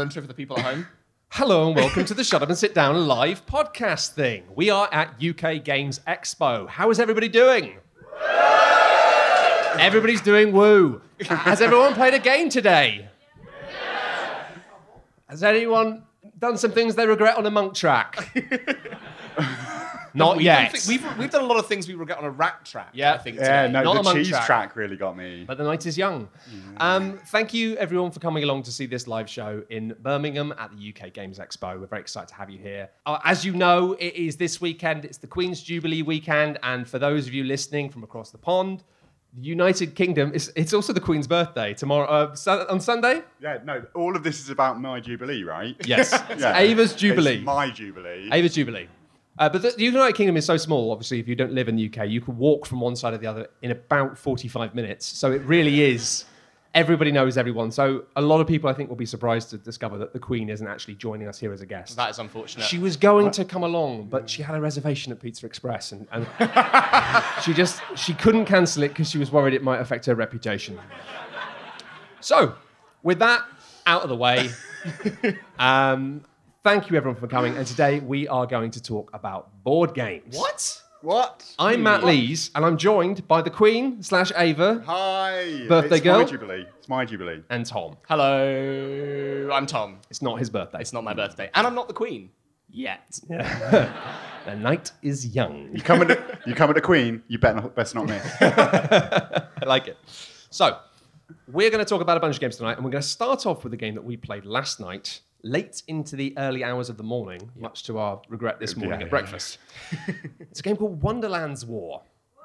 For the people at home. Hello and welcome to the Shut Up and Sit Down live podcast thing. We are at UK Games Expo. How is everybody doing? Everybody's doing woo. Has everyone played a game today? Has anyone done some things they regret on a monk track? Not We've yet. done thi- We've, we've done a lot of things we regret on a rat track. Yeah. I think. Yeah, today. no, Not a the monk cheese track. track. really got me. But the night is young. Um, thank you, everyone, for coming along to see this live show in Birmingham at the UK Games Expo. We're very excited to have you here. Uh, as you know, it is this weekend. It's the Queen's Jubilee weekend, and for those of you listening from across the pond, the United Kingdom is it's also the Queen's birthday tomorrow uh, Sun- on Sunday. Yeah, no, all of this is about my jubilee, right? Yes, Yeah. Ava's Jubilee. It's my jubilee. Ava's Jubilee. Uh, but the, the United Kingdom is so small, obviously, if you don't live in the UK, you can walk from one side to the other in about 45 minutes. So it really is, everybody knows everyone. So a lot of people, I think, will be surprised to discover that the Queen isn't actually joining us here as a guest. That is unfortunate. She was going to come along, but she had a reservation at Pizza Express, and, and she just she couldn't cancel it because she was worried it might affect her reputation. So, with that out of the way, um, thank you everyone for coming. And today we are going to talk about board games. what? What? I'm Matt Lees, and I'm joined by the Queen slash Ava Hi. Birthday it's girl? my jubilee. It's my jubilee. and Tom. Hello, I'm Tom. It's not his birthday. It's not my birthday, and I'm not the queen yet. the night is young. You come at a, you come at a queen. You better not, best not miss. I like it. So, we're going to talk about a bunch of games tonight, and we're going to start off with a game that we played last night, late into the early hours of the morning, much to our regret this morning Yeah. at breakfast. it's a game called Wonderland's War.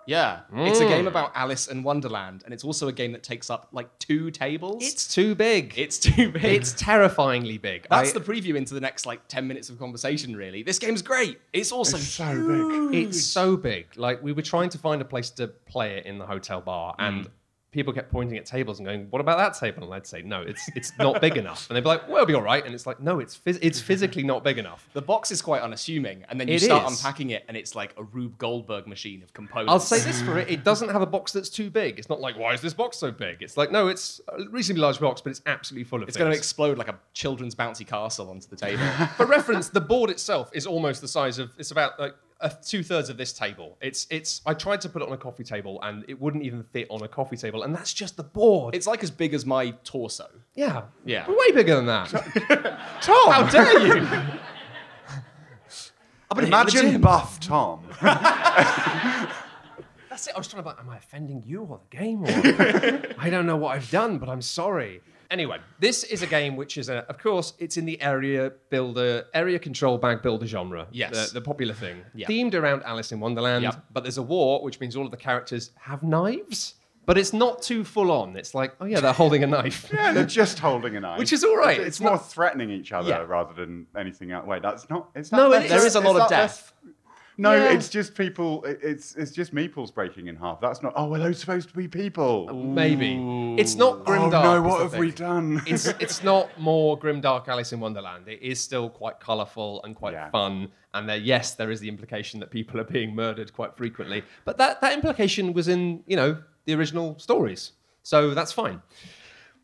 Yeah, it's a game mm. about Alice in Wonderland, and it's also a game that takes up like two tables. It's too big. it's too big. It's terrifyingly big. That's I- the preview into the next like ten minutes of conversation. Really, this game's great. It's also It's so big. It's so big. Like we were trying to find a place to play it in the hotel bar, and mm. People kept pointing at tables and going, "What about that table?" And I'd say, "No, it's it's not big enough." And they'd be like, "Well, it'll be all right." And it's like, "No, it's phys- it's physically not big enough." The box is quite unassuming, and then you It start is. unpacking it, and it's like a Rube Goldberg machine of components. I'll say this for it: it doesn't have a box that's too big. It's not like, "Why is this box so big?" It's like, no, it's a reasonably large box, but it's absolutely full of. It's going to explode like a children's bouncy castle onto the table. For reference, the board itself is almost the size of. It's about like a two thirds of this table. It's it's. I tried to put it on a coffee table, and it wouldn't even fit on a coffee table, and that's just the board. it's like as big as my torso. yeah, Yeah. way bigger than that. Tom, How dare you? imagine buff Tom. That's it. I was trying to. Like, am I offending you or the game? Or I don't know what I've done, but I'm sorry. Anyway, this is a game which is, a, of course, it's in the area builder, area control bag builder genre. Yes. the, the popular thing, Yeah. themed around Alice in Wonderland. Yep. But there's a war, which means all of the characters have knives. But it's not too full on. It's like, oh yeah, they're holding a knife. Yeah, they're just holding a knife. Which is all right. It's, It's more not- threatening each other Yeah. rather than anything else. Wait, that's not. It's No, not, it is. There is a lot it's of death. No, Yeah. it's just people. It's it's just meeples breaking in half. That's not. Oh, are those supposed to be people? Uh, maybe it's not oh grimdark. no, what the have we done? it's it's not more grimdark Alice in Wonderland. It is still quite colourful and quite Yeah. fun. And there, yes, there is the implication that people are being murdered quite frequently. But that that implication was in you know the original stories, so that's fine.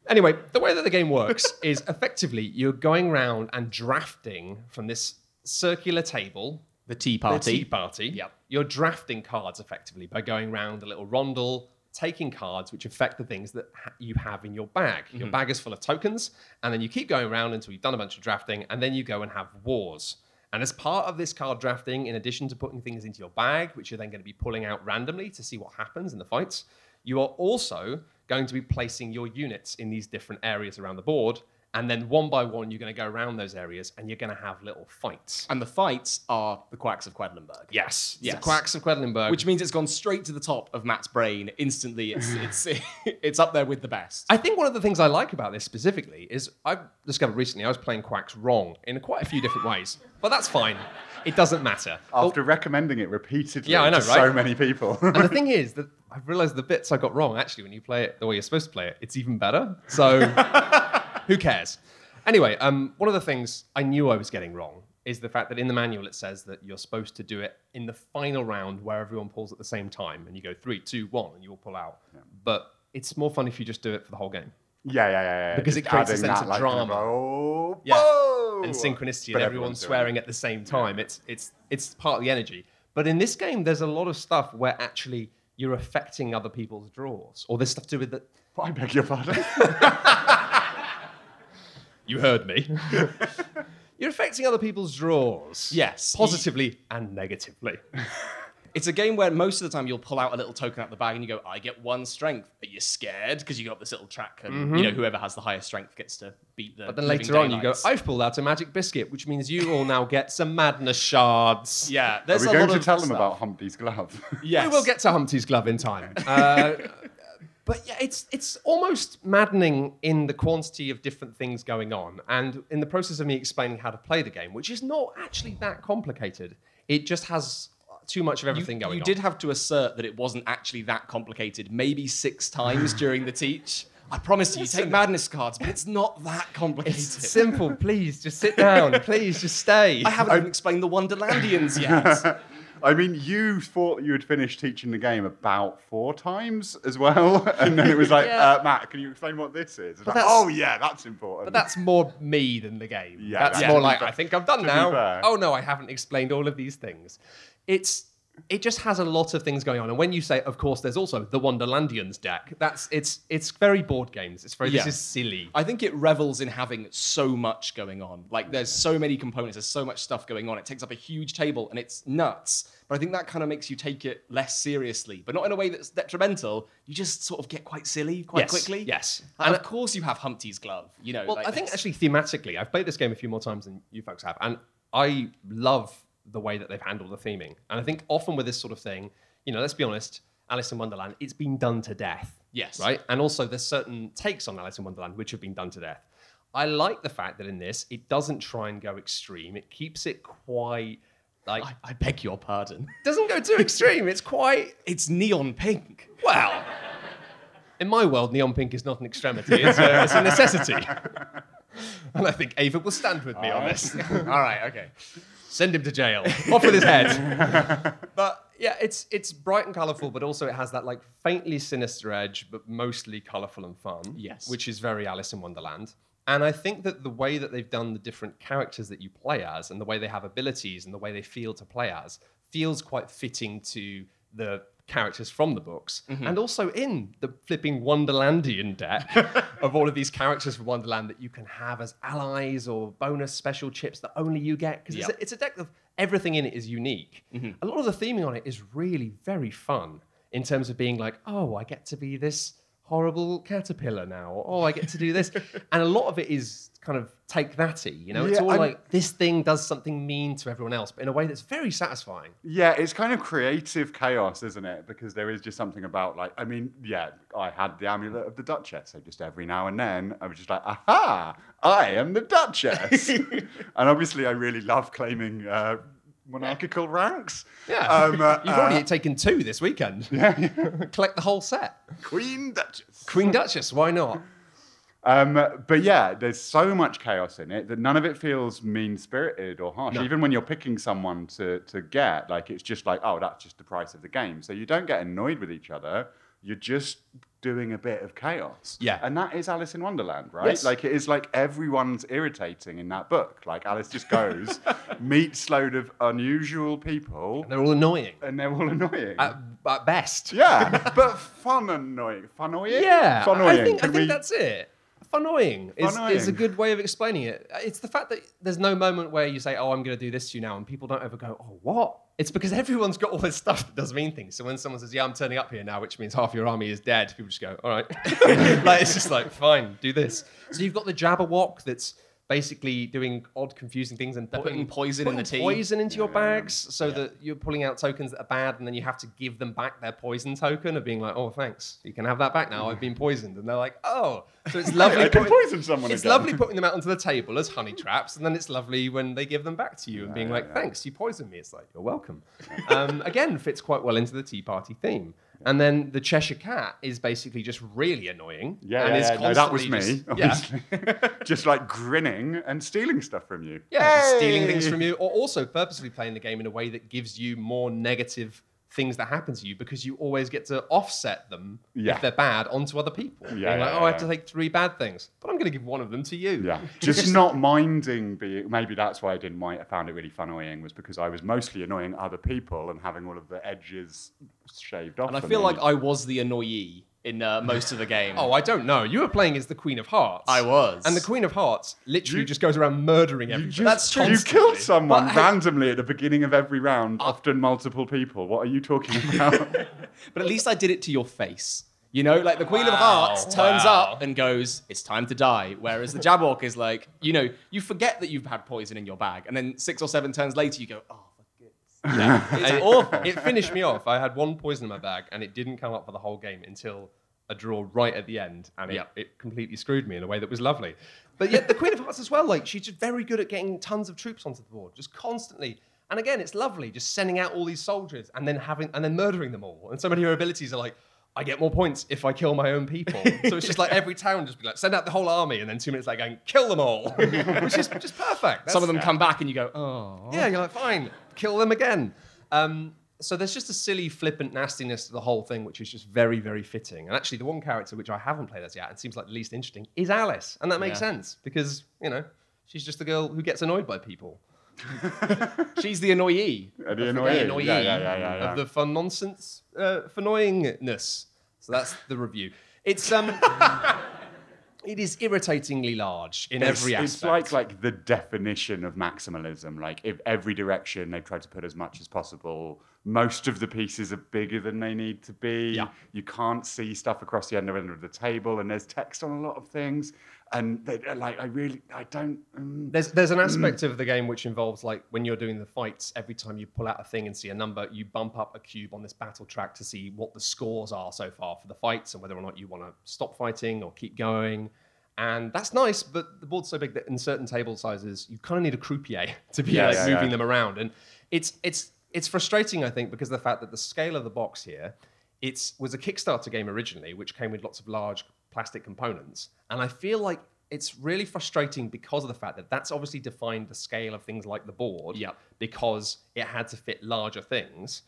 Anyway, the way that the game works is effectively you're going around and drafting from this circular table The tea Party. the tea party. Yep. You're drafting cards effectively by going around a little rondel, taking cards which affect the things that ha- you have in your bag. Your Mm-hmm. bag is full of tokens, and then you keep going around until you've done a bunch of drafting, and then you go and have wars. And as part of this card drafting, in addition to putting things into your bag, which you're then going to be pulling out randomly to see what happens in the fights, you are also going to be placing your units in these different areas around the board. And then one by one, you're going to go around those areas and you're going to have little fights. And the fights are the quacks of Quedlinburg. Yes. Yes. The Quacks of Quedlinburg. Which means it's gone straight to the top of Matt's brain instantly. It's it's it's up there with the best. I think one of the things I like about this specifically is I've discovered recently I was playing Quacks wrong in quite a few different ways. But that's fine. It doesn't matter. After recommending it repeatedly Yeah, I know, to so many people. and the thing is that I've realized the bits I got wrong, actually, when you play it the way you're supposed to play it, it's even better. So who cares? Anyway, um, one of the things I knew I was getting wrong is the fact that in the manual it says that you're supposed to do it in the final round where everyone pulls at the same time and you go three, two, one, and you all pull out. But it's more fun if you just do it for the whole game. Yeah, yeah, yeah, yeah. Because it creates a adding sense that, of like, kind drama. oh, Yeah. whoa! and synchronicity But and everyone everyone's doing swearing at the same time. It's it's it's part of the energy. But in this game, there's a lot of stuff where actually you're affecting other people's draws, or there's stuff to do with the. I beg your pardon. You heard me. you're affecting other people's draws. Yes. positively and negatively. It's a game where most of the time you'll pull out a little token out the bag and you go, I get one strength. But you're scared because you got this little track and you know whoever has the highest strength gets to beat the Mm-hmm. But then living later on, you go, daylights. I've pulled out a magic biscuit, which means you all now get some madness shards. Yeah, Are there's we a going lot to of tell them stuff. about Humpty's glove? Yes. We will get to Humpty's glove in time. Uh, but yeah, it's it's almost maddening in the quantity of different things going on, and in the process of me explaining how to play the game, which is not actually that complicated. It just has too much of You, everything going you on. did have to assert that it wasn't actually that complicated, maybe six times during the teach. I promise you, you take madness cards, but it's not that complicated. It's simple. Please, just sit down. Please, just stay. I haven't even explained the Wonderlandians yet. I mean, you thought you had finished teaching the game about four times as well, and then it was like, Yeah. uh, Matt, can you explain what this is? It's like, oh yeah, that's important. But that's more me than the game. Yeah, that's that- more like fair- I think I've done to now. Oh no, I haven't explained all of these things. It's it just has a lot of things going on. And when you say, of course, there's also the Wonderlandians deck. That's it's it's very board games. It's very Yeah. this is silly. I think it revels in having so much going on. Like there's so many components, there's so much stuff going on. It takes up a huge table and it's nuts. But I think that kind of makes you take it less seriously, but not in a way that's detrimental. You just sort of get quite silly quite Yes, quickly. yes. And And of course you have Humpty's glove. You know. Well, like I think actually thematically, I've played this game a few more times than you folks have, and I love the way that they've handled the theming. And I think often with this sort of thing, you know, let's be honest, Alice in Wonderland, it's been done to death. Yes. Right? And also there's certain takes on Alice in Wonderland which have been done to death. I like the fact that in this, it doesn't try and go extreme. It keeps it quite like I, I beg your pardon. doesn't go too extreme. It's quite It's neon pink. well. In my world, neon pink is not an extremity; it's a, it's a necessity. and I think Ava will stand with me on this. All right. Okay. Send him to jail. Off with his head. but yeah, it's it's bright and colourful, but also it has that like faintly sinister edge, but mostly colourful and fun. Yes. Which is very Alice in Wonderland. And I think that the way that they've done the different characters that you play as and the way they have abilities and the way they feel to play as feels quite fitting to the characters from the books mm-hmm. and also in the flipping Wonderlandian deck of all of these characters from Wonderland that you can have as allies or bonus special chips that only you get because Yep. it's, it's a deck of everything in it is unique. Mm-hmm. A lot of the theming on it is really very fun in terms of being like, oh, I get to be this horrible caterpillar now, or oh, I get to do this, and a lot of it is kind of take thatty. You know, it's all I'm- like this thing does something mean to everyone else, but in a way that's very satisfying. Yeah, it's kind of creative chaos, isn't it? Because there is just something about like, I mean, yeah, I had the amulet of the Duchess, so just every now and then I was just like, aha, I am the Duchess, and obviously I really love claiming uh, monarchical ranks. Yeah, Um, uh, you've already taken two this weekend. Yeah, Collect the whole set. Queen Duchess. Queen Duchess, why not? Um, but yeah, there's so much chaos in it that none of it feels mean spirited or harsh. No. Even when you're picking someone to, to get, like, it's just like, oh, that's just the price of the game. So you don't get annoyed with each other. You're just doing a bit of chaos. Yeah. And that is Alice in Wonderland, right? Yes. Like, it is like everyone's irritating in that book. Like, Alice just goes, meets load of unusual people, They're all annoying and they're all annoying. at, at best. yeah, but fun annoying. Fun annoying? Yeah, Fun I annoying. think, I think we- that's it. Funnoying is, is a good way of explaining it. Uh, it's the fact that there's no moment where you say, "Oh, I'm going to do this to you now," and people don't ever go, "Oh, what?" It's because everyone's got all this stuff that does mean things. So when someone says, "Yeah, I'm turning up here now," which means half your army is dead, people just go, "All right," like it's just like, "Fine, do this." So you've got the Jabberwock that's basically doing odd, confusing things and They're putting poison in the putting tea. poison into your bags so that you're pulling out tokens that are bad and then you have to give them back their poison token of being like, oh, thanks, you can have that back now. I've been poisoned. And they're like, oh. So it's lovely. I can poison someone It's again. lovely putting them out onto the table as honey traps. And then it's lovely when they give them back to you and being yeah, like, yeah. thanks, you poisoned me. It's like, you're welcome. um, again, fits quite well into the Tea Party theme. And then the Cheshire Cat is basically just really annoying. Yeah, and yeah, yeah. No, that was me, just- yeah. just like grinning and stealing stuff from you. Yeah, stealing things from you, or also purposely playing the game in a way that gives you more negative things that happen to you because you always get to offset them Yeah. if they're bad onto other people. Yeah, Being yeah, like, oh, yeah, oh, I have to take three bad things, but I'm going to give one of them to you. Yeah, just not minding being. Maybe that's why I didn't mind. I found it really fun annoying was because I was mostly annoying other people and having all of the edges shaved off. And I feel me. like I was the annoyee in uh, most of the game. Oh, I don't know. You were playing as the Queen of Hearts. I was. And the Queen of Hearts literally You- just goes around murdering You everybody. just, That's true. You Constantly. killed someone But hey- randomly at the beginning of every round, often multiple people. What are you talking about? But at least I did it to your face. You know, like the Queen of Wow, Hearts turns wow. up and goes, "It's time to die." Whereas the Jabberwock is like, you know, you forget that you've had poison in your bag, and then six or seven turns later, you go, "Oh, for goodness." Yeah, it's it, awful. It finished me off. I had one poison in my bag, and it didn't come up for the whole game until a draw right at the end, and it, Yep. it completely screwed me in a way that was lovely. But yet, the Queen of Hearts as well, like she's just very good at getting tons of troops onto the board, just constantly. And again, it's lovely just sending out all these soldiers and then having and then murdering them all. And so many of her abilities are like. I get more points if I kill my own people. So it's just like every town just be like, send out the whole army, and then two minutes later going, kill them all. Which is just perfect. Some of them That's- come back, and you go, "Oh." yeah, you're like, fine, kill them again. Um, so there's just a silly, flippant nastiness to the whole thing, which is just very, very fitting. And actually, the one character which I haven't played as yet and seems like the least interesting is Alice, and that makes Yeah. sense because you know she's just the girl who gets annoyed by people. She's the annoyee. They The annoying? annoyee Yeah, yeah, of the fun nonsense, uh, for annoyingness. So that's the review. It's um, it is irritatingly large in It's- every aspect. it's, like like the definition of maximalism. Like if every direction they've tried to put as much as possible. Most of the pieces are bigger than they need to be. Yeah. You can't see stuff across the other end of the table, and there's text on a lot of things. And they, like I really I don't. Um, There's there's an aspect of the game which involves like when you're doing the fights, every time you pull out a thing and see a number, you bump up a cube on this battle track to see what the scores are so far for the fights and whether or not you want to stop fighting or keep going. And that's nice, but the board's so big that in certain table sizes, you kind of need a croupier to be Yeah, like yeah, moving yeah. them around. And it's it's it's frustrating, I think, because of the fact that the scale of the box here, it was a Kickstarter game originally, which came with lots of large plastic components. And I feel like it's really frustrating because of the fact that that's obviously defined the scale of things like the board Yep. because it had to fit larger things.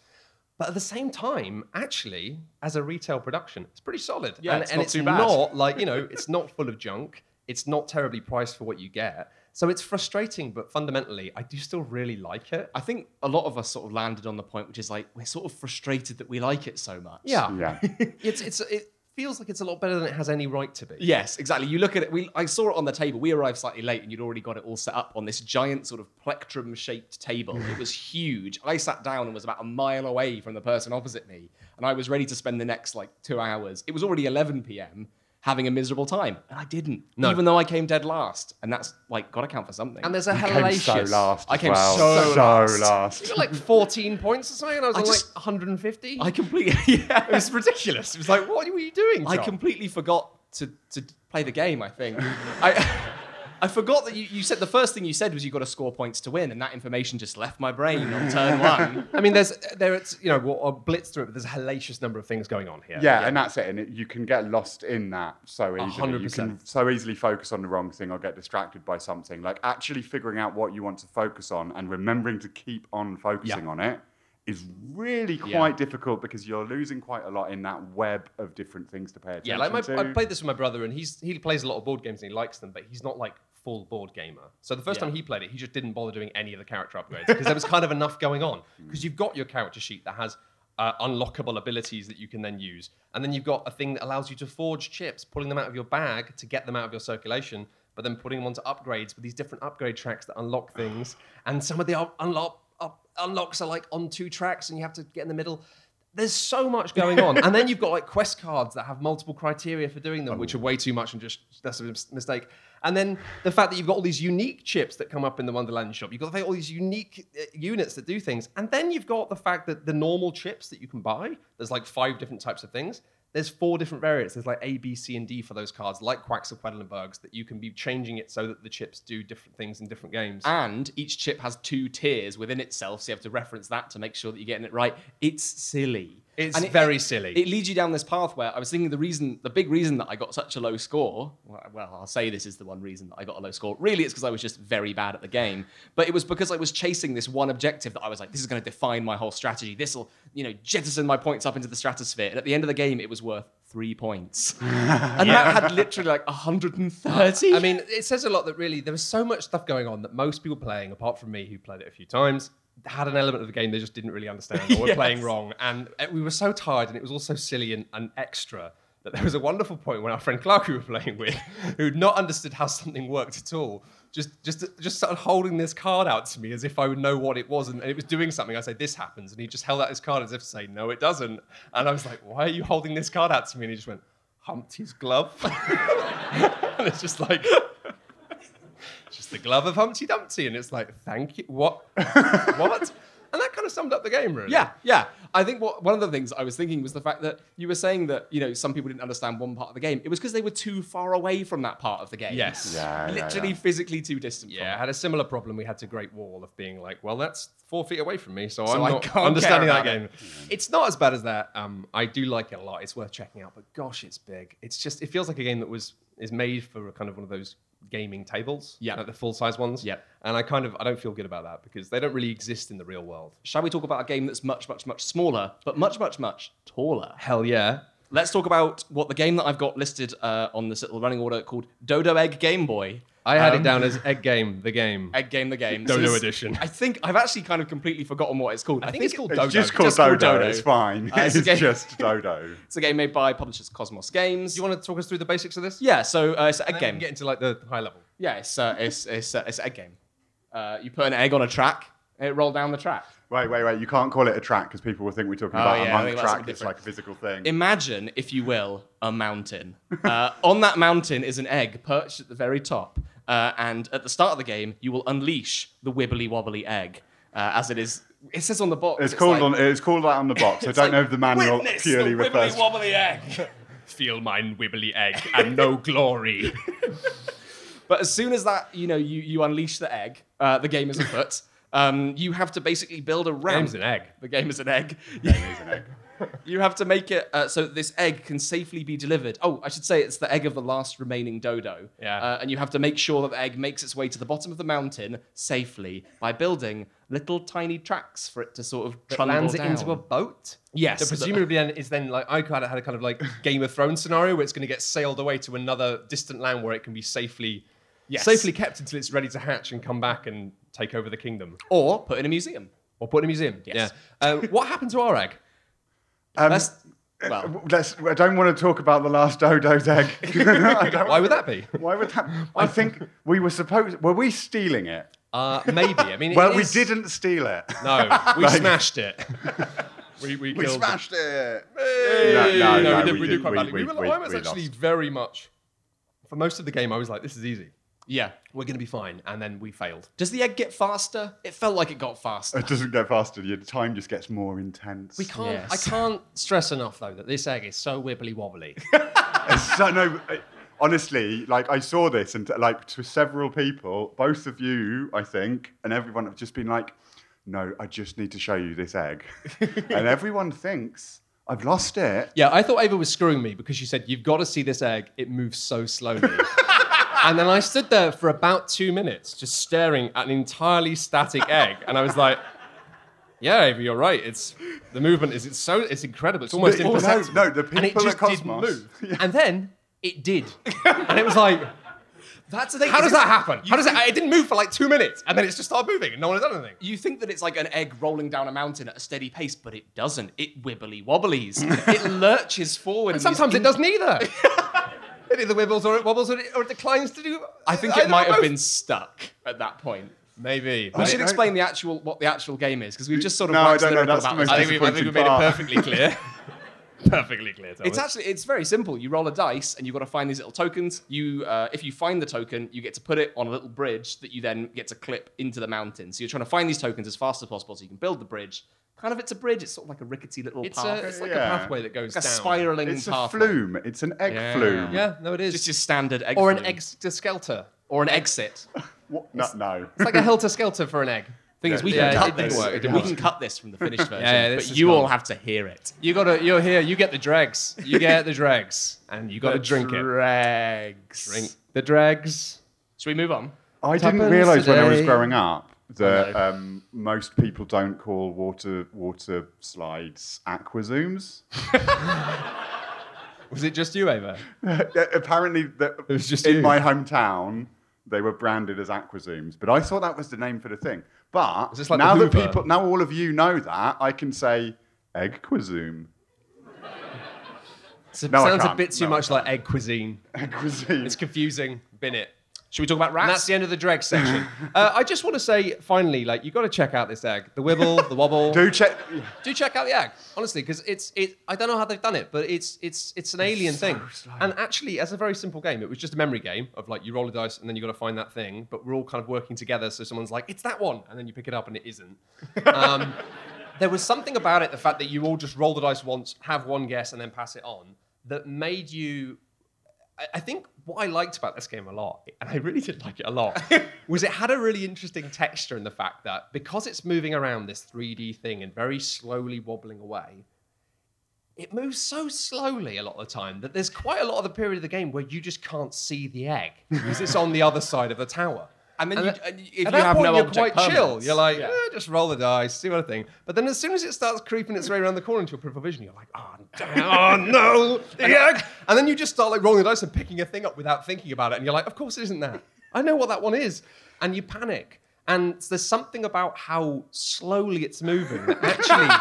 But at the same time, actually, as a retail production, it's pretty solid. Yeah, and, it's and not it's too bad. not like, you know, it's not full of junk. It's not terribly priced for what you get. So it's frustrating, but fundamentally, I do still really like it. I think a lot of us sort of landed on the point, which is like we're sort of frustrated that we like it so much. Yeah. yeah. It's, it's, it feels like it's a lot better than it has any right to be. Yes, exactly. You look at it. We, I saw it on the table. We arrived slightly late, and you'd already got it all set up on this giant sort of plectrum-shaped table. It was huge. I sat down and was about a mile away from the person opposite me, and I was ready to spend the next like two hours. It was already 11 p.m. Having a miserable time, and I didn't. No. Even though I came dead last, and that's like got to count for something. And there's a Came hellacious. Came so last. I as came well. so so last. last. You got like 14 points or something, and I was I on just- like 150. I completely, yeah, it was ridiculous. It was like, what were you doing? I completely forgot to, to play the game, I think. I, I forgot that you, you said the first thing you said was you got to score points to win, and that information just left my brain on turn one. I mean, there's there it's you know we'll, I'll blitz through it, but there's a hellacious number of things going on here. Yeah, and that's it. And it, you can get lost in that so easily. hundred You can so easily focus on the wrong thing or get distracted by something. Like actually figuring out what you want to focus on and remembering to keep on focusing Yeah. on it is really Yeah. quite difficult because you're losing quite a lot in that web of different things to pay attention to. Yeah, like my, to. I played this with my brother, and he's he plays a lot of board games and he likes them, but he's not like full board gamer. So the first Yeah. time he played it, he just didn't bother doing any of the character upgrades because there was kind of enough going on. Because you've got your character sheet that has uh, unlockable abilities that you can then use, and then you've got a thing that allows you to forge chips, pulling them out of your bag to get them out of your circulation. But then putting them onto upgrades with these different upgrade tracks that unlock things, and some of the up- unlock up, unlocks are like on two tracks, and you have to get in the middle there's so much going on and then you've got like quest cards that have multiple criteria for doing them which are way too much and just that's a mistake and then the fact that you've got all these unique chips that come up in the wonderland shop you've got all these unique uh, units that do things and then you've got the fact that the normal chips that you can buy there's like five different types of things there's four different variants. There's like A, B, C, and D for those cards, like Quacks of Quedlinburgs, that you can be changing it so that the chips do different things in different games. And each chip has two tiers within itself, so you have to reference that to make sure that you're getting it right. It's silly. It's And it- very silly. It leads you down this path where I was thinking the reason, the big reason that I got such a low score. Well, well, I'll say this is the one reason that I got a low score. Really, it's because I was just very bad at the game. But it was because I was chasing this one objective that I was like, this is going to define my whole strategy. This will, you know, jettison my points up into the stratosphere. And at the end of the game, it was worth three points. and that had literally like 130. I mean, it says a lot that really there was so much stuff going on that most people playing, apart from me who played it a few times, had an element of the game they just didn't really understand or were Yes. playing wrong. And uh, we were so tired and it was all so silly and, and extra that there was a wonderful point when our friend Clark who we were playing with, who'd not understood how something worked at all, just just just started holding this card out to me as if I would know what it was and it was doing something. I say, this happens. And he just held out his card as if to say, no, it doesn't. And I was like, why are you holding this card out to me? And he just went, Humpty's glove. and it's just like, the glove of Humpty Dumpty. And it's like, thank you. What? what? And that kind of summed up the game, really. Yeah, yeah. I think what, one of the things I was thinking was the fact that you were saying that you know some people didn't understand one part of the game. It was because they were too far away from that part of the game. Yes. Yeah, yeah, literally yeah. physically too distant. Yeah, I had a similar problem. We had to Great Wall of being like, well, that's four feet away from me, so, So I'm I not can't understanding that about game. It's not as bad as that. Um, I do like it a lot. It's worth checking out, but gosh, it's big. It's just it feels like a game that was is made for a kind of one of those gaming tables, Yeah. like the full size ones. Yeah. and I kind of I don't feel good about that because they don't really exist in the real world. Shall we talk about a game that's much, much, much smaller, but much, much, much taller? Hell yeah. Let's talk about what the game that I've got listed uh, on this little running order called Dodo Egg Game Boy. I had Um, it down as Egg Game, the game. Egg Game the game. Dodo it's- edition. I think I've actually kind of completely forgotten what it's called. I think it's called It's Dodo. just called Just called Dodo. Dodo. It's fine. Uh, it's it's a game- just Dodo. It's a game made by publishers Kosmos Games. Do you want to talk us through the basics of this? yeah, so uh, it's an egg then game. get into like the high level. Yeah, it's uh, it's it's, uh, it's an egg game. Uh, you put an egg on a track, and it rolled down the track. Wait, wait, wait. You can't call it a track because people will think we're talking Oh, about yeah, I a think monk track. It's like a physical thing. Imagine, if you will, a mountain. Uh, on that mountain is an egg perched at the very top, uh, and at the start of the game, you will unleash the wibbly wobbly egg, uh, as it is. It says on the box. it's called like, on. It's called that on the box. I don't like, know if the manual "Witness purely the refers. wibbly wobbly egg. Feel mine wibbly egg and no glory. But as soon as that, you know, you, you unleash the egg, uh, the game is afoot. Um, you have to basically build a ramp. Game's an egg. The game is an egg. It is an egg. You have to make it uh, so this egg can safely be delivered. Oh, I should say it's the egg of the last remaining dodo. Yeah. Uh, and you have to make sure that the egg makes its way to the bottom of the mountain safely by building little tiny tracks for it to sort of that trundle lands it down. into a boat. Yes, so presumably then is then like I kind of had a kind of like Game of Thrones scenario where it's going to get sailed away to another distant land where it can be safely Yes. safely kept until it's ready to hatch and come back and take over the kingdom or put in a museum. or put in a museum. Yes. Yeah. Um, what happened to our egg? Um, That's well, uh, let's. I don't want to talk about the last Dodo's egg. Why would that be? Why would that? I think we were supposed. Were we stealing it? Uh, maybe. I mean, it Well, we didn't steal it. No, we Like- smashed it. we we, We smashed it. Hey! No, no, we no, did, we we did did- quite we- badly. we- We were- we- I was we actually lost. very much for most of the game. I was like, "This is easy. Yeah. We're going to be fine," and then we failed. Does the egg get faster? It felt like it got faster. It doesn't get faster. Your time just gets more intense. We can't. Yes. I can't stress enough though that this egg is so wibbly wobbly. So no. I- Honestly, like I saw this and like to several people, both of you, I think, and everyone have just been like, "No, I just need to show you this egg," and everyone thinks I've lost it. yeah, I thought Ava was screwing me because she said, "You've got to see this egg. It moves so slowly." and then I stood there for about two minutes just staring at an entirely static egg, and I was like. Yeah, Ava, you're right. It's the movement is it's so it's incredible. It's almost No, no, imperceptible. no, the and it people just at Kosmos- didn't move. Yeah. And then it did, and it was like, That's the thing. how is does that happen? How does it? It didn't move for like two minutes, and then it just started moving, and no one had done anything. You think that it's like an egg rolling down a mountain at a steady pace, but it doesn't. It wibbly wobblies. it lurches forward. And in these sometimes it in- does neither. it either wibbles or it wobbles or it, or it declines to do. I think either it might or have both. been stuck at that point. maybe. We I- should I- explain the actual what the actual game is because we've just sort of No, I waxed don't know, lyrical that's the about most this. I think, we, I think we made it perfectly clear. perfectly clear. Thomas. It's actually it's very simple. You roll a dice and you've got to find these little tokens. You uh, if you find the token, you get to put it on a little bridge that you then get to clip into the mountain. So you're trying to find these tokens as fast as possible so you can build the bridge. Kind of it's a bridge. It's sort of like a rickety little It's, path. a, it's like Yeah. a pathway that goes like a down. spiraling It's a pathway. flume. It's an egg Yeah. flume. Yeah, no, it is. Just your standard egg or an flume. exoskeleton. or an exit. What? No, no. It's like a helter skelter for an egg. Thing is, we Yeah, can cut this. work, we can cut this from the finished version, yeah, this but is you all have to hear it. You gotta, you're here. You get the dregs. You get the dregs, and you gotta drink it. Dregs. Drink the dregs. Should we move on? I didn't happens realise when I was growing up that um, most people don't call water water slides aquazooms. Was it just you, Ava? Apparently, that It was just in you. my hometown, they were branded as aquazooms, but I thought that was the name for the thing. But Is this like now that people, now all of you know that, I can say eggquazoom. It No, sounds a can't. bit too No, much like egg cuisine. Eggquazoom. It's confusing. Bin it. Should we talk about rats? And that's the end of the dreg section. uh, I just want to say, finally, like you've got to check out this egg, the wibble, the wobble. Do check. do check out the egg honestly because it's it i don't know how they've done it but it's it's it's an alien thing and actually as a very simple game it was just a memory game of like you roll a dice and then you got to find that thing but we're all kind of working together so someone's like it's that one and then you pick it up and it isn't um, there was something about it the fact that you all just roll the dice once have one guess and then pass it on that made you I- I think what I liked about this game a lot, and I really did like it a lot, was it had a really interesting texture in the fact that because it's moving around this 3D thing and very slowly wobbling away, it moves so slowly a lot of the time that there's quite a lot of the period of the game where you just can't see the egg because it's on the other side of the tower. And then And you, at- and if you that have point, no you're quite chill. You're like, Yeah. eh, just roll the dice, see what I think. But then as soon as it starts creeping its way around the corner into your peripheral vision, you're like, oh, damn, oh no, egg. And then you just start like rolling the dice and picking a thing up without thinking about it. And you're like, of course it isn't that. I know what that one is. And you panic. And there's something about how slowly it's moving actually.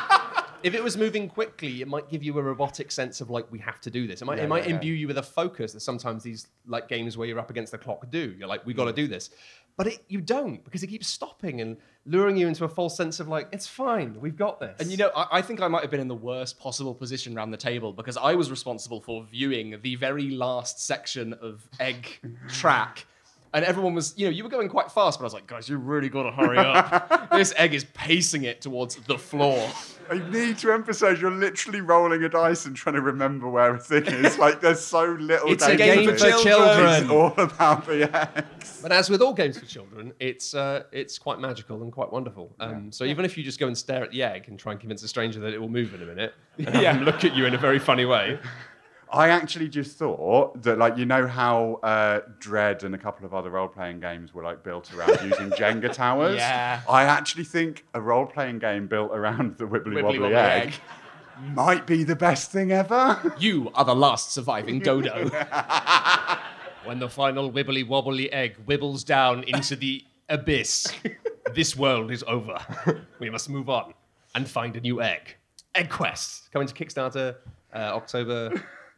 If it was moving quickly, it might give you a robotic sense of like we have to do this. It might, it might yeah, yeah. imbue you with a focus that sometimes these like games where you're up against the clock do. You're like, we got to do this, but it, you don't because it keeps stopping and luring you into a false sense of like it's fine, we've got this. And you know, I, I think I might have been in the worst possible position around the table because I was responsible for viewing the very last section of Egg Track. And everyone was, you know, you were going quite fast, but I was like, guys, you really got to hurry up. this egg is pacing it towards the floor. I need to emphasize you're literally rolling a dice and trying to remember where a thing is. Like there's so little. It's a game for it. children. It's all about the eggs. But as with all games for children, it's uh, it's quite magical and quite wonderful. Um, So even if you just go and stare at the egg and try and convince a stranger that it will move in a minute, and Yeah. look at you in a very funny way, I actually just thought that, like, you know how uh, Dread and a couple of other role-playing games were like built around using Jenga towers. Yeah. I actually think a role-playing game built around the wibbly, Wibbly wobbly, wobbly egg, egg. might be the best thing ever. You are the last surviving dodo. when the final wibbly wobbly egg wibbles down into the abyss, this world is over. we must move on and find a new egg. Egg Quest coming to Kickstarter uh, October.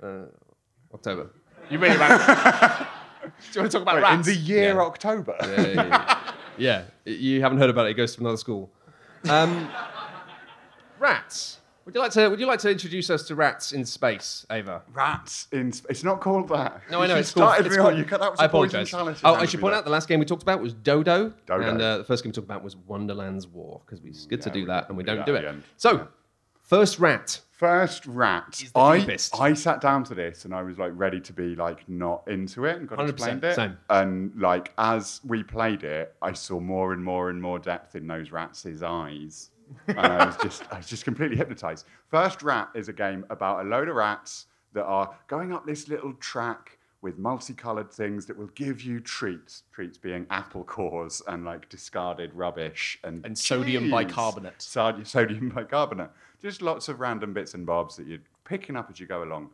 Uh, October. You mean ran. Do you want to talk about in rats? In the year Yeah. October. yeah, you haven't heard about it. It goes to another school. Um, rats. Would you like to? Would you like to introduce us to rats in space, Ava? Rats in sp- It's not called that. No, I know You it's called. started it's me called. You cut that was I a poison apologize. chalice. Oh, I should point that. out the last game we talked about was Dodo, Dodo. and uh, the first game we talked about was Wonderland's War because it's good to do that and we do don't do it. the. So, Yeah. first rat. First rat. Is the I, deepest. I sat down to this and I was like ready to be like not into it and got 100%, explained it. same. And like as we played it, I saw more and more and more depth in those rats' eyes. and I was just I was just completely hypnotized. First Rat is a game about a load of rats that are going up this little track with multicolored things that will give you treats. Treats being apple cores and like discarded rubbish and And sodium cheese. bicarbonate. Sod- sodium bicarbonate. Just lots of random bits and bobs that you're picking up as you go along.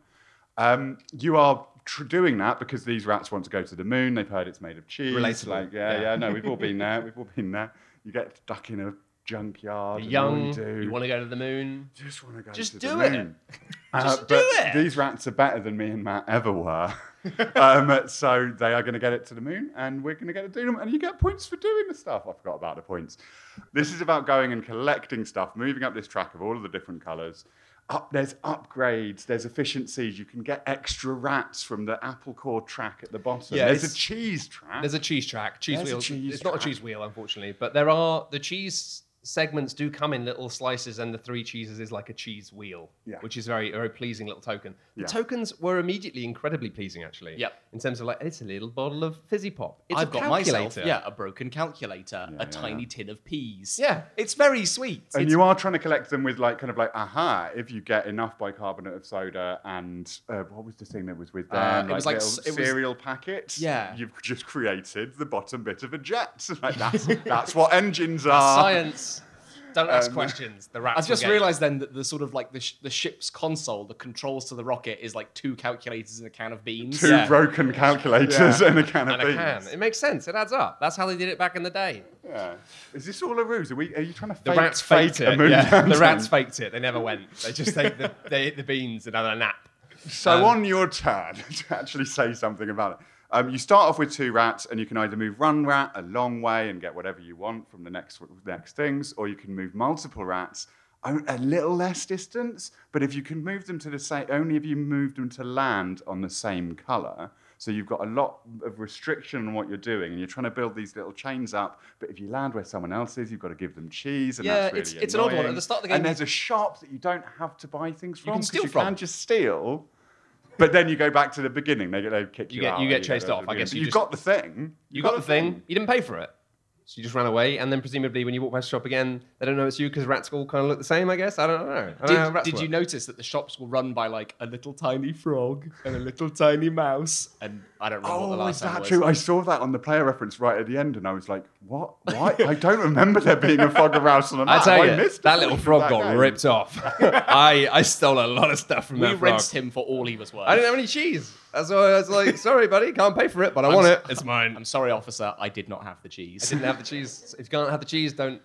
Um, you are tr- doing that because these rats want to go to the moon. They've heard it's made of cheese. Relatable. Like, yeah, Yeah. yeah, no, we've all been there. We've all been there. You get stuck in a junkyard. You're and young. you. You want to go to the moon. just want to go Just to do the it. moon. Uh, Just do it. These rats are better than me and Matt ever were. um, so they are going to get it to the moon, and we're going to get it to do them, and you get points for doing the stuff. I forgot about the points. This is about going and collecting stuff, moving up this track of all of the different colours. Up, there's upgrades, there's efficiencies. You can get extra rats from the apple core track at the bottom. Yeah, there's a cheese track. There's a cheese track. Cheese There's wheel. cheese it's not a cheese wheel, unfortunately, but there are the cheese segments do come in little slices, and the three cheeses is like a cheese wheel, Yeah. which is very very pleasing little token. The Yeah. tokens were immediately incredibly pleasing, actually. Yep. In terms of like, it's a little bottle of fizzy pop. It's I've a got myself, calculator. yeah, a broken calculator, Yeah, a yeah, tiny yeah. tin of peas. Yeah. it's very sweet. And It's- you are trying to collect them with like kind of like aha if you get enough bicarbonate of soda and uh, what was the thing that was with them Uh, it was like little s- it was- cereal packets Yeah. you've just created the bottom bit of a jet like that's that's what engines are Science. Don't ask Um, questions. The rats. I've just will get you. realised then that the sort of like the, sh- the ship's console, the controls to the rocket, is like two calculators and a can of beans. two Yeah. broken calculators Yeah. and a can of And a beans can. It makes sense. It adds up. That's how they did it back in the day. yeah. is this all a ruse are we are you trying to The fake, rats fake faked a it. moon Yeah. The rats faked it. They never went. They just ate the, they ate the beans and had a nap. So Um, on your turn to actually say something about it, um, you start off with two rats, and you can either move one rat a long way and get whatever you want from the next next things, or you can move multiple rats a little less distance. But if you can move them to the same, only if you move them to land on the same color. So you've got a lot of restriction on what you're doing, and you're trying to build these little chains up. But if you land where someone else is, you've got to give them cheese, and Yeah, that's really it's- it's an odd one. At the start of the game, and there's a shop that you don't have to buy things from. can 'cause steal you from. can just steal. But then you go back to the beginning. They, get they kick you, You get- out. you get chased off. I guess you You've just- got the thing. You got the thing. You didn't pay for it. So you just ran away, and then presumably when you walk past the shop again, they don't know it's you because rats all kind of look the same. I guess I don't know. I don't know how Did, rats did you notice that the shops were run by like a little tiny frog and a little tiny mouse? And I don't remember what the Oh, last is that was. true? I saw that on the player reference right at the end, and I was like, "What? Why? I don't remember there being a frog around on the I map. tell I you, missed that a little frog that got game." ripped off. I I stole a lot of stuff from We that frog. rinsed him for all he was worth. I didn't have any cheese. That's why I was like, sorry, buddy, can't pay for it, but I want it. It's mine. I'm sorry, officer. I did not have the cheese. I didn't have the cheese. If you can't have the cheese, don't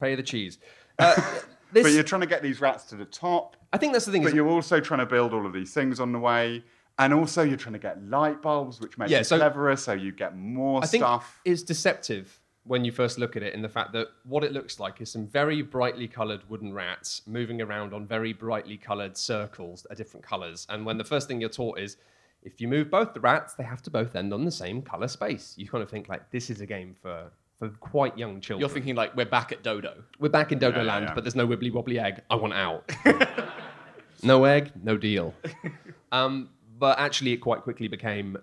pay the cheese. Uh, this, But you're trying to get these rats to the top. I think that's the thing. But Is, you're also trying to build all of these things on the way. And also, you're trying to get light bulbs, which makes Yeah, it so- cleverer, so you get more I think stuff. it's deceptive when you first look at it in the fact that what it looks like is some very brightly colored wooden rats moving around on very brightly colored circles that are different colors. And when the first thing you're taught is if you move both the rats, they have to both end on the same color space. You kind of think like this is a game for for quite young children. You're thinking like we're back at Dodo. We're back in Dodo Yeah, yeah, Land, yeah. but there's no wibbly wobbly egg. I want out. no egg, no deal. Um, but actually, it quite quickly became a-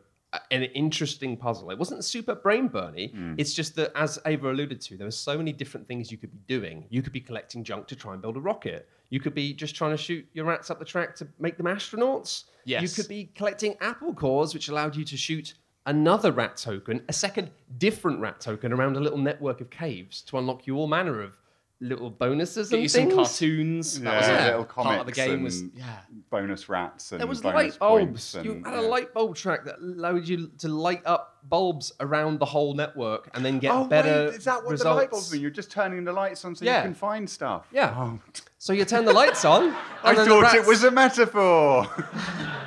an interesting puzzle. It wasn't super brain burny. Hmm. It's just that, as Ava alluded to, there were so many different things you could be doing. You could be collecting junk to try and build a rocket. You could be just trying to shoot your rats up the track to make them astronauts. Yes. You could be collecting apple cores, which allowed you to shoot another rat token, a second different rat token around a little network of caves to unlock you all manner of little bonuses Get and you some things. cartoons. That was Yeah, a little part of the comics game. Was and- yeah. bonus rats and There was bonus light points bulbs. You and- had yeah. a light bulb track that allowed you to light up bulbs around the whole network and then get Oh, better wait, is that what results. the light bulbs mean? You're just turning the lights on so Yeah. you can find stuff. Yeah. Oh, So you turn the lights on. And I then the thought it rats- was a metaphor.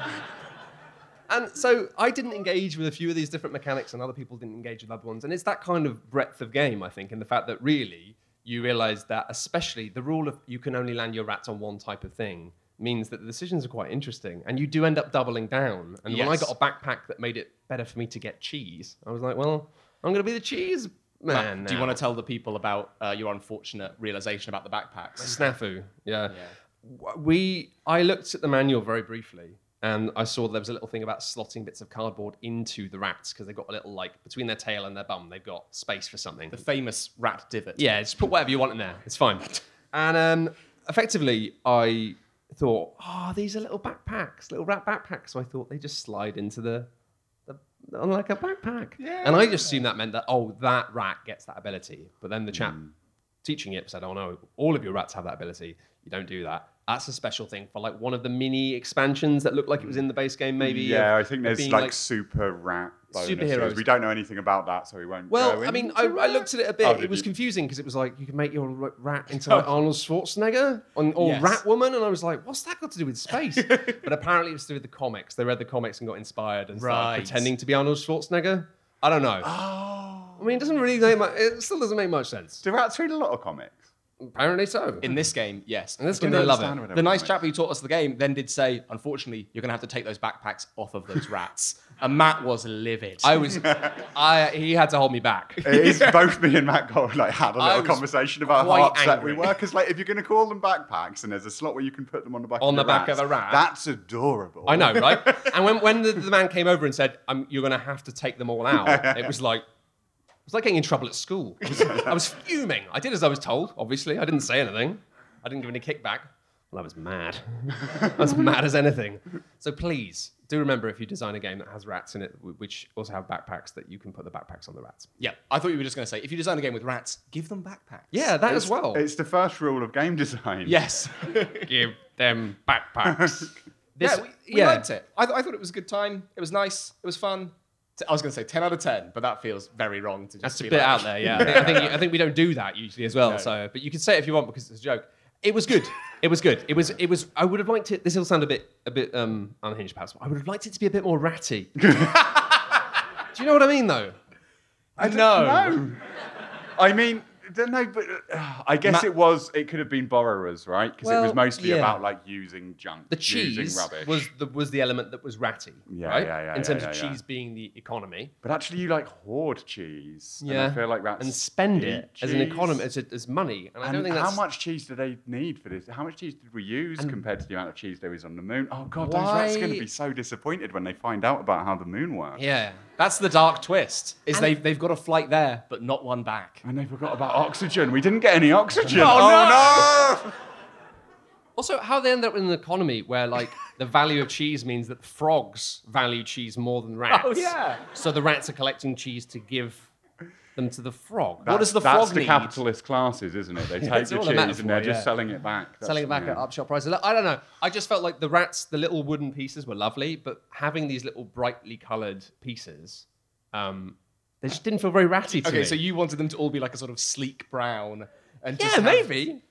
And so I didn't engage with a few of these different mechanics, and other people didn't engage with other ones. And it's that kind of breadth of game, I think, in the fact that really you realize that, especially the rule of you can only land your rats on one type of thing, means that the decisions are quite interesting. And you do end up doubling down. And when I got a backpack that made it better for me to get cheese, I was like, well, I'm going to be the cheese man. Do you want to tell the people about uh, your unfortunate realization about the backpacks? Snafu, yeah. Yeah. We, I looked at the manual very briefly, and I saw there was a little thing about slotting bits of cardboard into the rats because they've got a little like between their tail and their bum, they've got space for something. The famous rat divot. Yeah, just put whatever you want in there. It's fine. And um, effectively, I thought, oh, these are little backpacks, little rat backpacks. So I thought they just slide into the, the on like a backpack. Yeah. And I just assumed that meant that oh, that rat gets that ability. But then the chap teaching it said, oh no, all of your rats have that ability. You don't do that. That's a special thing for like one of the mini expansions that looked like it was mm. in the base game, maybe. yeah, of- I think there's being, like, super rat bonuses. Superheroes. We don't know anything about that, so we won't. Well, I mean, I, I looked at it a bit. Oh, it was you? confusing because it was like you can make your rat into oh. like Arnold Schwarzenegger or, or Yes. Rat Woman, and I was like, what's that got to do with space? but apparently, it was with the comics. They read the comics and got inspired and started Right. pretending to be Arnold Schwarzenegger. I don't know. Oh. I mean, it doesn't really make much. It still doesn't make much sense. Do rats read a lot of comics? Apparently so. In this game, yes. In this I game, they love it. The nice chap who taught us the game then did say, unfortunately, you're going to have to take those backpacks off of those rats. and Matt was livid. I was, I he had to hold me back. It is both me and Matt Gold like had a I little was conversation about how quite upset we were because like if you're going to call them backpacks and there's a slot where you can put them on the back On of the back rats, of a rat. that's adorable. I know, right? and when, when the, the man came over and said, um, "You're going to have to take them all out," it was like it was like getting in trouble at school. I was, I was fuming. I did as I was told. Obviously, I didn't say anything. I didn't give any kickback. Well, I was mad. I was mad as anything. So please do remember if you design a game that has rats in it, wh- which also have backpacks, that you can put the backpacks on the rats. yeah, I thought you were just going to say, if you design a game with rats, give them backpacks. Yeah, that It's, as well. It's the first rule of game design. Yes. Give them backpacks. This- yeah, we, we liked it. I, th- I thought it was a good time. It was nice. It was fun. I was going to say 10 out of 10, but that feels very wrong to just That's a be bit like- out there, yeah. I think, I think, we don't do that usually as well. No. So, but you can say it if you want because it's a joke. It was good. It was good. It was. It was. I would have liked it. This will sound a bit, a bit um, unhinged, perhaps. I would have liked it to be a bit more ratty. do you know what I mean, though? I No. know. I mean, don't know, but uh, I guess Ma- it was. It could have been borrowers, right? Because it was mostly yeah. about like using junk, The using cheese rubbish. was the was the element that was ratty, Yeah, right? yeah, yeah, In yeah, terms of yeah. cheese being the economy, But actually, you like hoard cheese. yeah, And I feel like that's and spend it as an cheese. economy as, a, as money, and I don't And think how that's much cheese do they need for this? How much cheese did we use compared to the amount of cheese there is on the moon? Oh god, those rats are going to be so disappointed when they find out about how the moon works. yeah. That's the dark twist. Is And- they've, they've got a flight there, but not one back. And they forgot about oxygen. We didn't get any oxygen. Oh, no! Also, how they end up in an economy where like the value of cheese means that frogs value cheese more than rats. Oh, yeah. So the rats are collecting cheese to give them to the frog. What does the That's frog the need? capitalist classes, isn't it? They take the cheese metaphor, and they're just yeah. selling it back. That's- Selling it back yeah. at upshot prices. I don't know. I just felt like the rats, the little wooden pieces were lovely, but having these little brightly coloured pieces, um, they just didn't feel very ratty to Okay, me. so you wanted them to all be like a sort of sleek brown. and just yeah, have- maybe.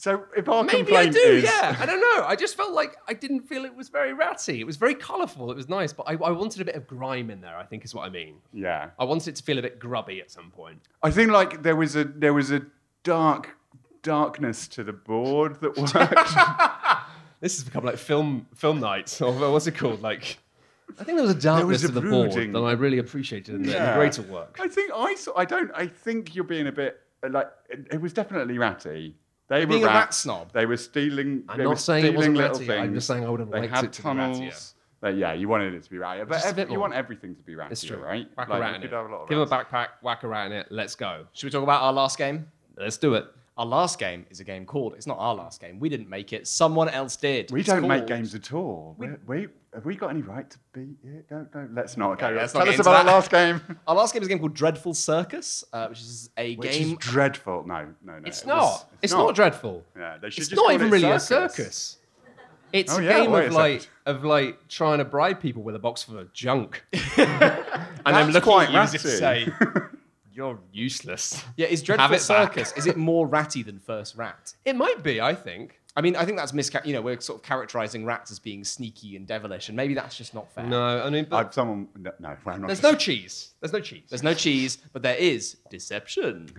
So if our Maybe I complaint do, is, yeah. I don't know. I just felt like I didn't feel it was very ratty. It was very colourful. It was nice, but I, I wanted a bit of grime in there, I think is what I mean. yeah, I wanted it to feel a bit grubby at some point. I think like there was a there was a dark darkness to the board that worked. This has become like film film nights, or what's it called? Like, I think there was a darkness was a to the board that I really appreciated in, the, in the Yeah. greater work. I think I saw, I don't I think you're being a bit uh, like it, it was definitely ratty. They were being a rat rats. snob. They were stealing. I'm they not were saying it stealing wasn't little ratty. I'm just saying I would have They liked had it to be tunnels. rattier. But yeah, you wanted it to be ratty, but Just a ev- bit you more. want everything to be ratty, It's true. right? Whack a rat you in could it. have a lot of Give him a rats. backpack, whack a rat in it. Let's go. Should we talk about our last game? Let's do it. Our last game is a game called. It's not our last game. We didn't make it. Someone else did. We It's don't make called- games at all. We, we have we got any right to beat it? No, no. Let's not. Okay, let's tell not us about our last game. Our last game is a game called Dreadful Circus, uh, which is a Which game. is dreadful. No, no, no. It's it not. was- it's not. dreadful. Yeah, they should It's just not call even it really a circus. It's Oh, a yeah, game wait of like of like trying to bribe people with a box full of junk, and then That's looking quite at you as if to ratty. say, "You're useless." yeah, is Have Dreadful it back. Circus? is it more ratty than First Rat? It might be. I think. I mean, I think that's misca- You know, we're sort of characterizing rats as being sneaky and devilish, and maybe that's just not fair. No, I mean, but I've someone. No, no well, I'm not there's just- no cheese. There's no cheese. There's no cheese, but there is deception.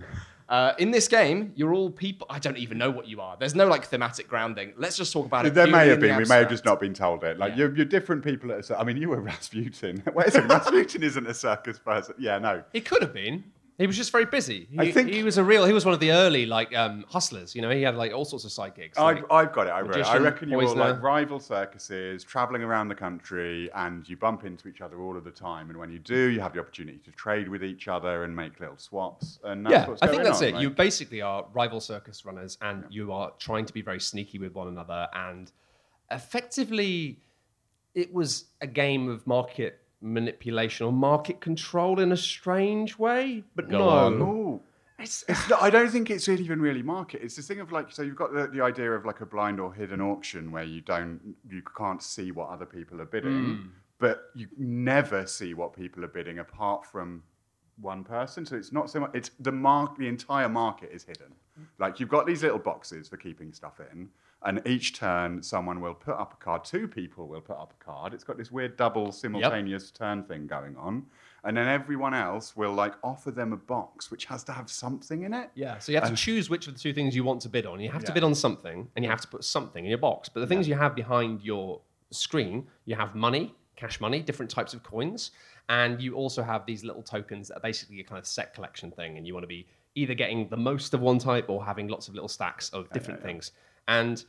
Uh, in this game, you're all people. I don't even know what you are. There's no like thematic grounding. Let's just talk about it. There may purely have in the been. We may have abstract. just not been told it. Like Yeah. you're, you're different people. At a, cir- I mean, you were Rasputin. Wait a second. Rasputin isn't a circus person. Yeah, no. it could have been. He was just very busy. He, I think- he was a real. He was one of the early like um, hustlers. You know, he had like all sorts of side gigs. I've, like- I've got it. I, wrote it. I reckon you were like rival circuses, traveling around the country, and you bump into each other all of the time. And when you do, you have the opportunity to trade with each other and make little swaps. And that's yeah, what's I think that's on, it. right? You basically are rival circus runners, and you are trying to be very sneaky with one another. And effectively, it was a game of market manipulation or market control in a strange way. But Go no, on. It's, it's not, I don't think it's even really market. It's this thing of like, so you've got the, the idea of like a blind or hidden auction where you don't, you can't see what other people are bidding, Hmm. but you never see what people are bidding apart from one person. So it's not so much. It's the mark. The entire market is hidden. Like you've got these little boxes for keeping stuff in, and each turn someone will put up a card. Two people will put up a card. It's got this weird double simultaneous turn thing going on, and then everyone else will like offer them a box which has to have something in it. Yeah, so you have to choose which of the two things you want to bid on. You have to bid on something, and you have to put something in your box. But the things you have behind your screen, you have money, cash money, different types of coins, and you also have these little tokens that are basically a kind of set collection thing, and you want to be either getting the most of one type or having lots of little stacks of different things. And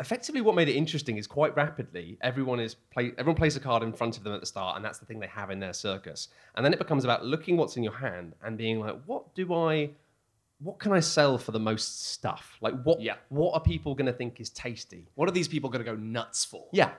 effectively what made it interesting is quite rapidly everyone is play everyone plays a card in front of them at the start and that's the thing they have in their circus. And then it becomes about looking what's in your hand and being like what do i what can i sell for the most stuff? Like what Yeah. what are people going to think is tasty? What are these people going to go nuts for? yeah.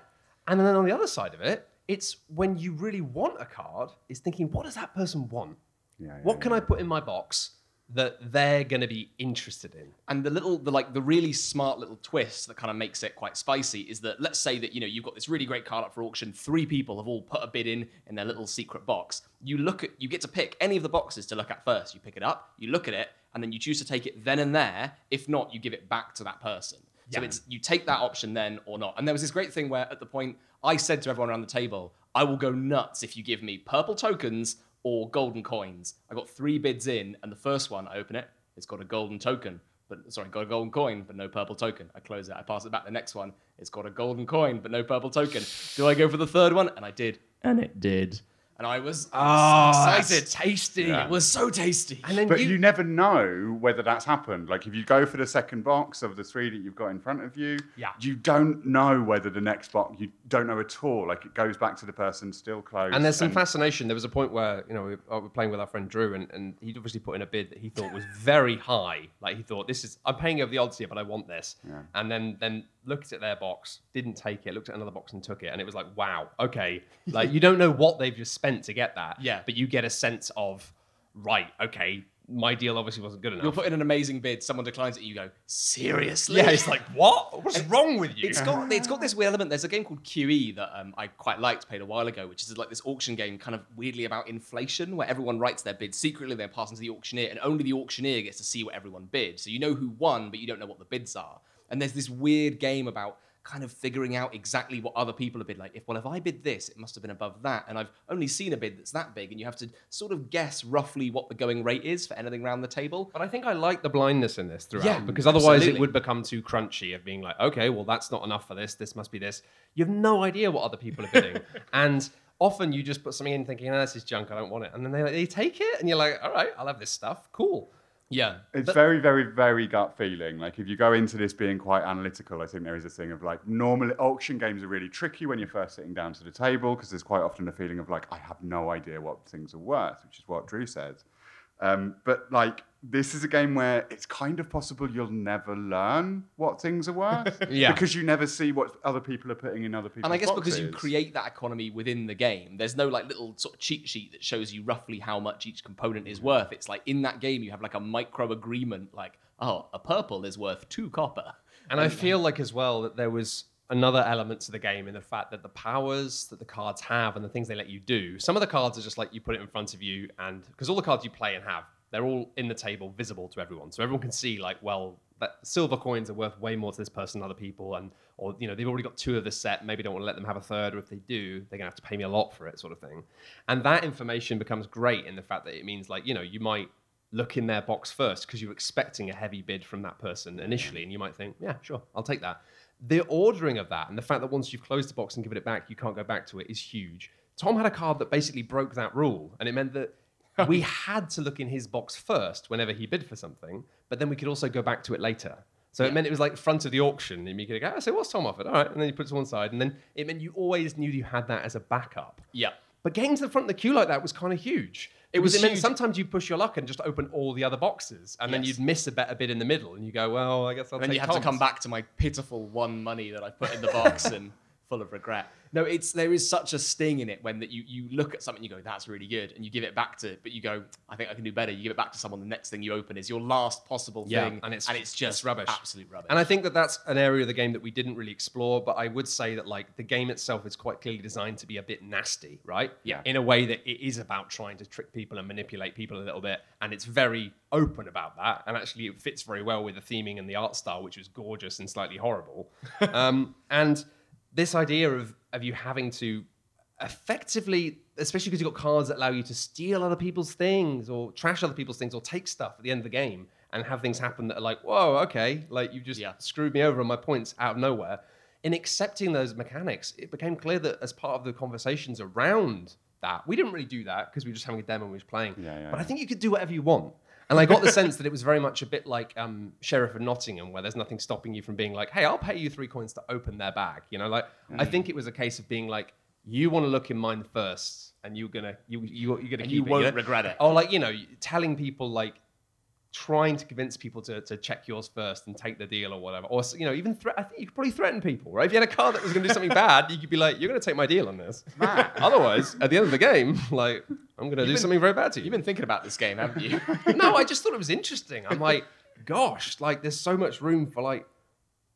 And then on the other side of it it's when you really want a card is thinking what does that person want? Yeah, yeah, what can i put in my box that they're going to be interested in And the little, the like, the really smart little twist that kind of makes it quite spicy is that let's say that you know you've got this really great card up for auction. Three people have all put a bid in in their little secret box. You look at, you get to pick any of the boxes to look at first. You pick it up, you look at it, and then you choose to take it then and there. If not, you give it back to that person. So it's you take that option then or not. And there was this great thing where at the point I said to everyone around the table, I will go nuts if you give me purple tokens or golden coins. I got three bids in, and the first one I open it, it's got a golden token. But sorry, got a golden coin, but no purple token. I close it, I pass it back. The next one, it's got a golden coin, but no purple token. Do I go for the third one? And I did. And it did. And I was oh so excited. tasty It was so tasty. and then But you, you, never know whether that's happened. Like if you go for the second box of the three that you've got in front of you, Yeah. you don't know whether the next box you don't know at all. Like it goes back to the person still close. And there's some fascination. There was a point where you know we were playing with our friend Drew, and, and he'd obviously put in a bid that he thought was very high. Like he thought, "This is I'm paying over the odds here, but I want this." And then then looked at their box, didn't take it. Looked at another box and took it, and it was like, "Wow, okay." Like you don't know what they've just spent to get that. Yeah. But you get a sense of, right, okay, my deal obviously wasn't good enough. You'll put in an amazing bid, someone declines it, you go, seriously? yeah, it's like what? What's wrong with you? It's got it's got this weird element. There's a game called QE that um, I quite liked, played a while ago, which is like this auction game, kind of weirdly about inflation, where everyone writes their bid secretly, then pass them to the auctioneer, and only the auctioneer gets to see what everyone bid. So you know who won, but you don't know what the bids are. And there's this weird game about kind of figuring out exactly what other people have bid. Like, if well, if I bid this, it must have been above that, and I've only seen a bid that's that big, and you have to sort of guess roughly what the going rate is for anything around the table. But I think I like the blindness in this throughout Yeah, because otherwise absolutely. it would become too crunchy of being like, okay, well that's not enough for this. This must be this. You have no idea what other people are bidding, and often you just put something in thinking, oh, this is junk. I don't want it, and then they they take it, and you're like, all right, I'll have this stuff. Cool. Yeah. It's very, very, very gut feeling. Like if you go into this being quite analytical, I think there is a thing of like normally auction games are really tricky when you're first sitting down to the table because there's quite often a feeling of like I have no idea what things are worth, which is what Drew said. Um, but like this is a game where it's kind of possible you'll never learn what things are worth Yeah. because you never see what other people are putting in other people's And I guess because you create that economy within the game, there's no like little sort of cheat sheet that shows you roughly how much each component is worth. It's like in that game you have like a micro agreement, like oh, a purple is worth two copper. And I feel like as well that there was another element to the game in the fact that the powers that the cards have and the things they let you do. Some of the cards are just like you put it in front of you, and because all the cards you play and have, they're all in the table, visible to everyone, so everyone can see like, well, that silver coins are worth way more to this person than other people, and or you know they've already got two of the set, maybe don't want to let them have a third, or if they do, they're gonna have to pay me a lot for it, sort of thing. And that information becomes great in the fact that it means like you know you might look in their box first because you're expecting a heavy bid from that person initially, and you might think, yeah, sure, I'll take that. The ordering of that and the fact that once you've closed the box and given it back, you can't go back to it is huge. Tom had a card that basically broke that rule, and it meant that we had to look in his box first whenever he bid for something, but then we could also go back to it later. So it meant it was like front of the auction, and you could go, oh, so what's Tom offered? All right, and then you put it to one side, and then it meant you always knew you had that as a backup. Yeah. But getting to the front of the queue like that was kind of huge. It was. It meant sometimes you push your luck and just open all the other boxes, and then you'd miss a better bid in the middle, and you go, "Well, I guess I'll." And then you have to come back to my pitiful one money that I put in the box and full of regret. No, it's there is such a sting in it when that you you look at something and you go that's really good and you give it back to but you go I think I can do better. You give it back to someone. The next thing you open is your last possible Yeah, thing, and it's- and it's just it's rubbish. absolute rubbish. And I think that that's an area of the game that we didn't really explore, but I would say that like the game itself is quite clearly designed to be a bit nasty, right? Yeah. In a way that it is about trying to trick people and manipulate people a little bit, and it's very open about that. And actually, it fits very well with the theming and the art style, which was gorgeous and slightly horrible. um, and this idea of of you having to effectively, especially because you've got cards that allow you to steal other people's things or trash other people's things or take stuff at the end of the game and have things happen that are like, whoa, okay, like you just Yeah. screwed me over on my points out of nowhere. In accepting those mechanics, it became clear that as part of the conversations around that, we didn't really do that because we were just having a demo and we were playing. Yeah, yeah, but I think you could do whatever you want. And I got the sense that it was very much a bit like um, Sheriff of Nottingham, where there's nothing stopping you from being like, "Hey, I'll pay you three coins to open their bag." You know, like I think it was a case of being like, "You want to look in mine first, and you're gonna you you you're gonna And keep you it, won't know? regret it. Or like you know, telling people like trying to convince people to, to check yours first and take the deal or whatever. Or you know, even threat. I think you could probably threaten people, right? If you had a car that was going to do something bad, you could be like, "You're going to take my deal on this." Otherwise, at the end of the game, like I'm going to do been- something very bad to you. You've been thinking about this game, haven't you? no, I just thought it was interesting. I'm like, gosh, like there's so much room for like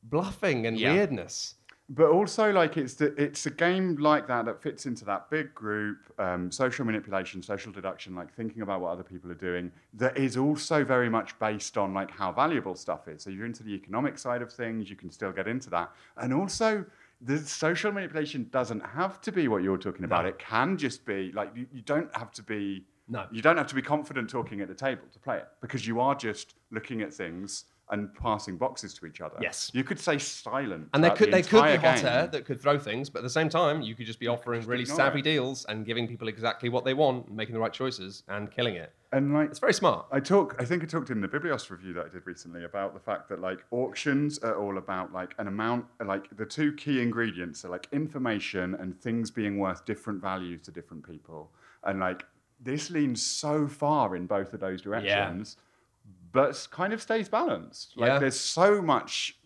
bluffing and Yeah. weirdness. But also, like it's the, it's a game like that that fits into that big group, um, social manipulation, social deduction, like thinking about what other people are doing. That is also very much based on like how valuable stuff is. So you're into the economic side of things, you can still get into that, and also the social manipulation doesn't have to be what you're talking about. It can just be like you, you don't have to be. No. You don't have to be confident talking at the table to play it because you are just looking at things and passing boxes to each other. Yes. You could say silent. And they could the they could be hot air that could throw things, but at the same time, you could just be offering just really savvy it. deals and giving people exactly what they want, and making the right choices and killing it. And like It's very smart. I talk, I think I talked in the Biblios review that I did recently about the fact that like auctions are all about like an amount, like the two key ingredients are like information and things being worth different values to different people. And like this leans so far in both of those directions, but kind of stays balanced. Like Yeah. there's so much,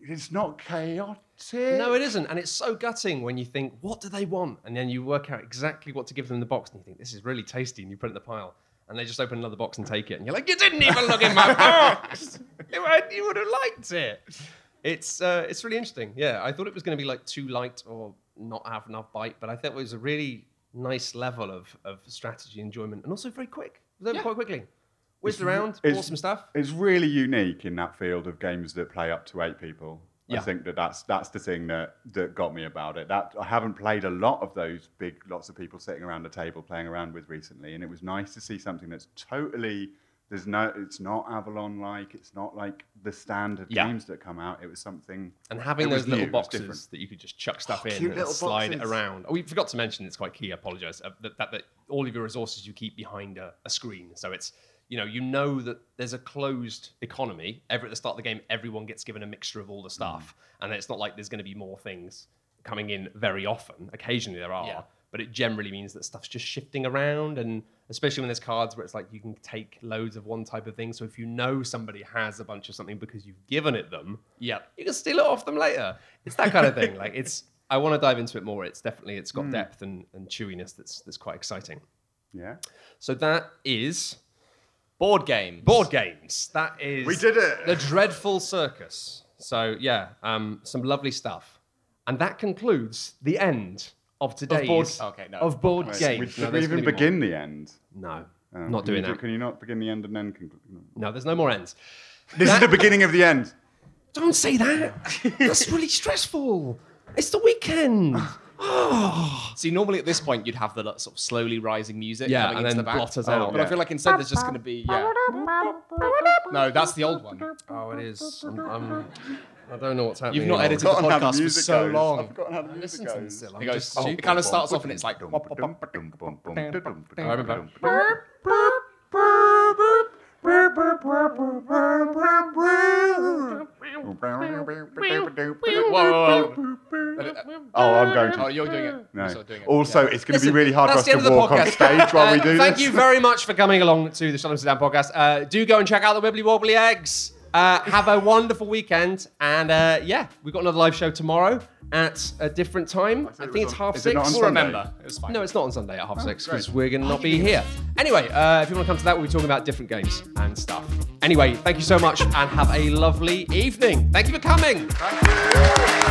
it's not chaotic. No, it isn't, and it's so gutting when you think, "What do they want?" and then you work out exactly what to give them in the box, and you think, "This is really tasty," and you put it in the pile, and they just open another box and take it, and you're like, "You didn't even look in my box. You would- have liked it." It's uh, it's really interesting. Yeah, I thought it was going to be like too light or not have enough bite, but I thought it was a really nice level of of strategy enjoyment, and also very quick. It was Yeah. quite quickly. Whizzed around, bought some stuff. It's really unique in that field of games that play up to eight people. I think that that's that's the thing that that got me about it. That I haven't played a lot of those big lots of people sitting around a table playing around with recently, and it was nice to see something that's totally there's no it's not Avalon like it's not like the standard Yeah. games that come out. It was something And having those little new, boxes that you could just chuck stuff Oh, in and slide it around. Oh, we forgot to mention, it's quite key, I apologize, uh, that, that, that all of your resources you keep behind a, a screen. So it's, you know, you know that there's a closed economy. Every at the start of the game, everyone gets given a mixture of all the stuff. Mm. And it's not like there's going to be more things coming in very often. Occasionally there are. Yeah. But it generally means that stuff's just shifting around, and especially when there's cards where it's like you can take loads of one type of thing. So if you know somebody has a bunch of something because you've given it them, yeah, you can steal it off them later. It's that kind of thing. Like it's, I want to dive into it more. It's definitely, it's got depth and, and chewiness that's that's quite exciting. yeah. So that is Board games. board games. That is We did it! The dreadful circus. So yeah, um, some lovely stuff, and that concludes the end of today's board- okay, no. of board Wait, games. Did No, we even be begin the end? No, Oh, not can doing you that. Can you not begin the end and then conclude? No, there's no more ends. This is the beginning of the end. Don't say that. That's really stressful. It's the weekend. See, normally at this point you'd have the like, sort of slowly rising music Yeah, coming and into then the back. blot Oh, out. But I Yeah. feel like instead there's just going to be yeah. No, that's the old one. Oh, it is. I'm, I'm, I don't know what's happening. You've not anymore. edited the Forgotten how podcast for music so goes. long. I've forgotten how the music Listen to them goes. It goes. just it kind of starts off and it's like. Whoa, whoa, whoa. Oh, I'm going to. Oh, you're doing it. No. You're doing it. Also, it's going to be Listen, really hard for that's us the to end of the walk on podcast. stage while we Uh, do Thank this. you very much for coming along to the Shut Sit Down podcast. Uh, do go and check out the Wibbly Wobbly Eggs. Uh, have a wonderful weekend. And uh, yeah, we've got another live show tomorrow. At a different time. I, it think it's on- half it six. We'll remember. It was fine. No, it's not on Sunday at half six because we're going to not be here. Anyway, uh, if you want to come to that, we'll be talking about different games and stuff. Anyway, thank you so much and have a lovely evening. Thank you for coming. Thank you.